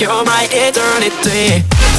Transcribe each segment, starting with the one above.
You're my eternity.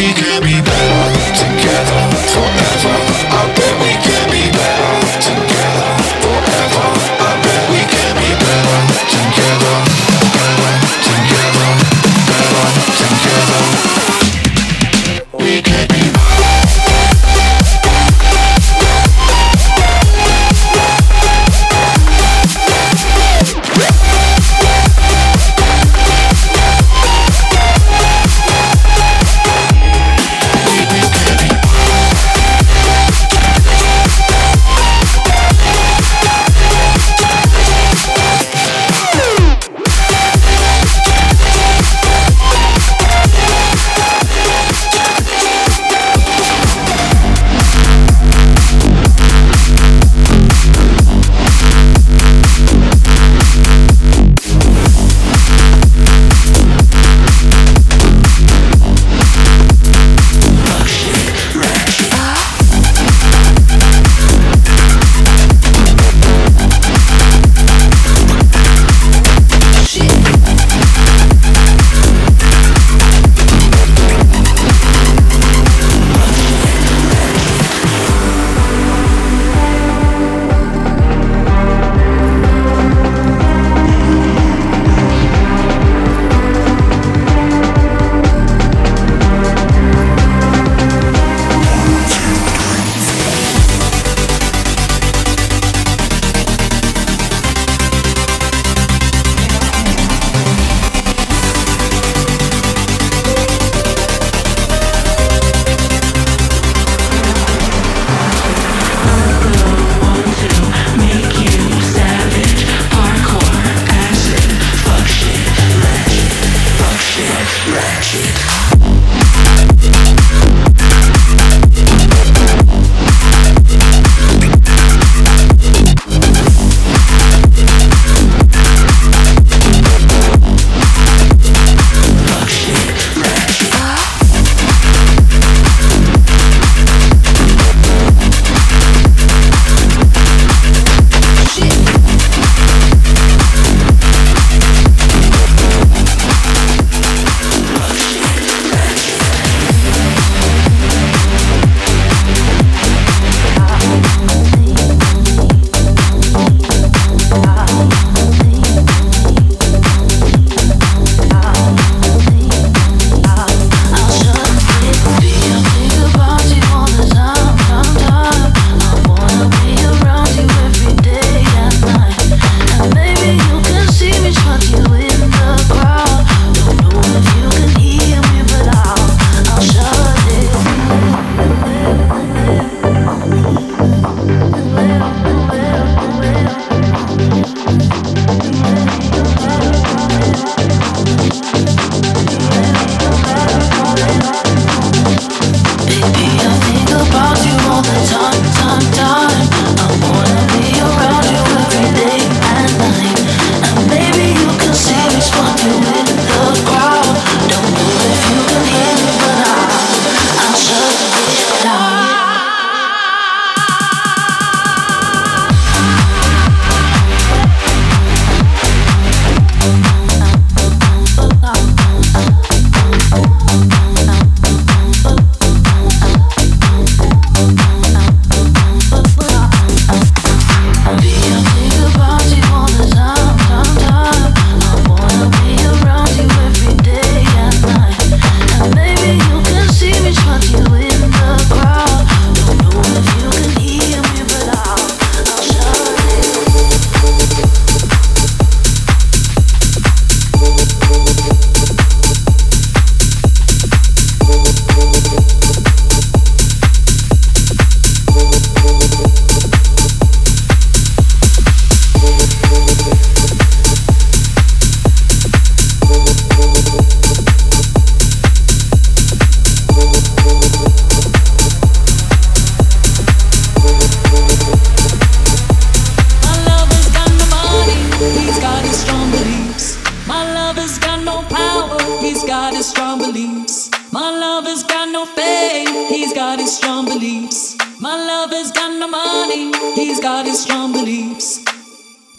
we do.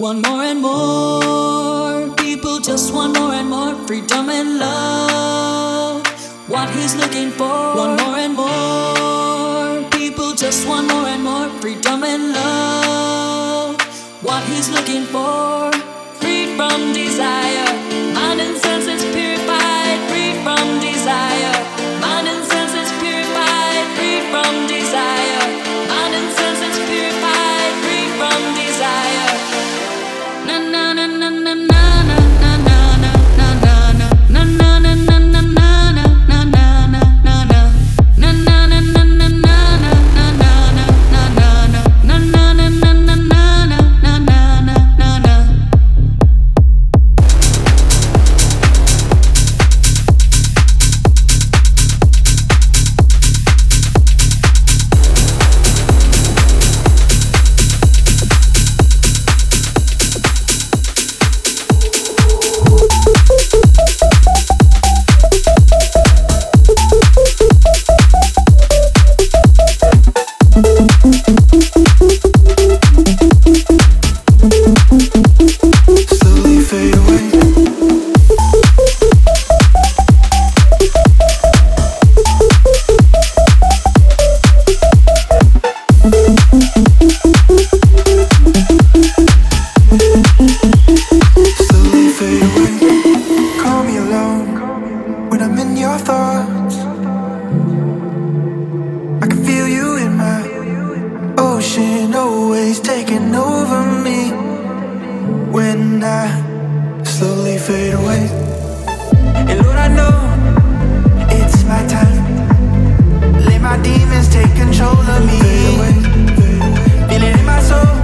One more and more people just want more and more freedom and love. What he's looking for. One more and more people just want more and more freedom and love. What he's looking for. over me when I slowly fade away. And Lord, I know it's my time. Let my demons take control of me. Feeling in my soul.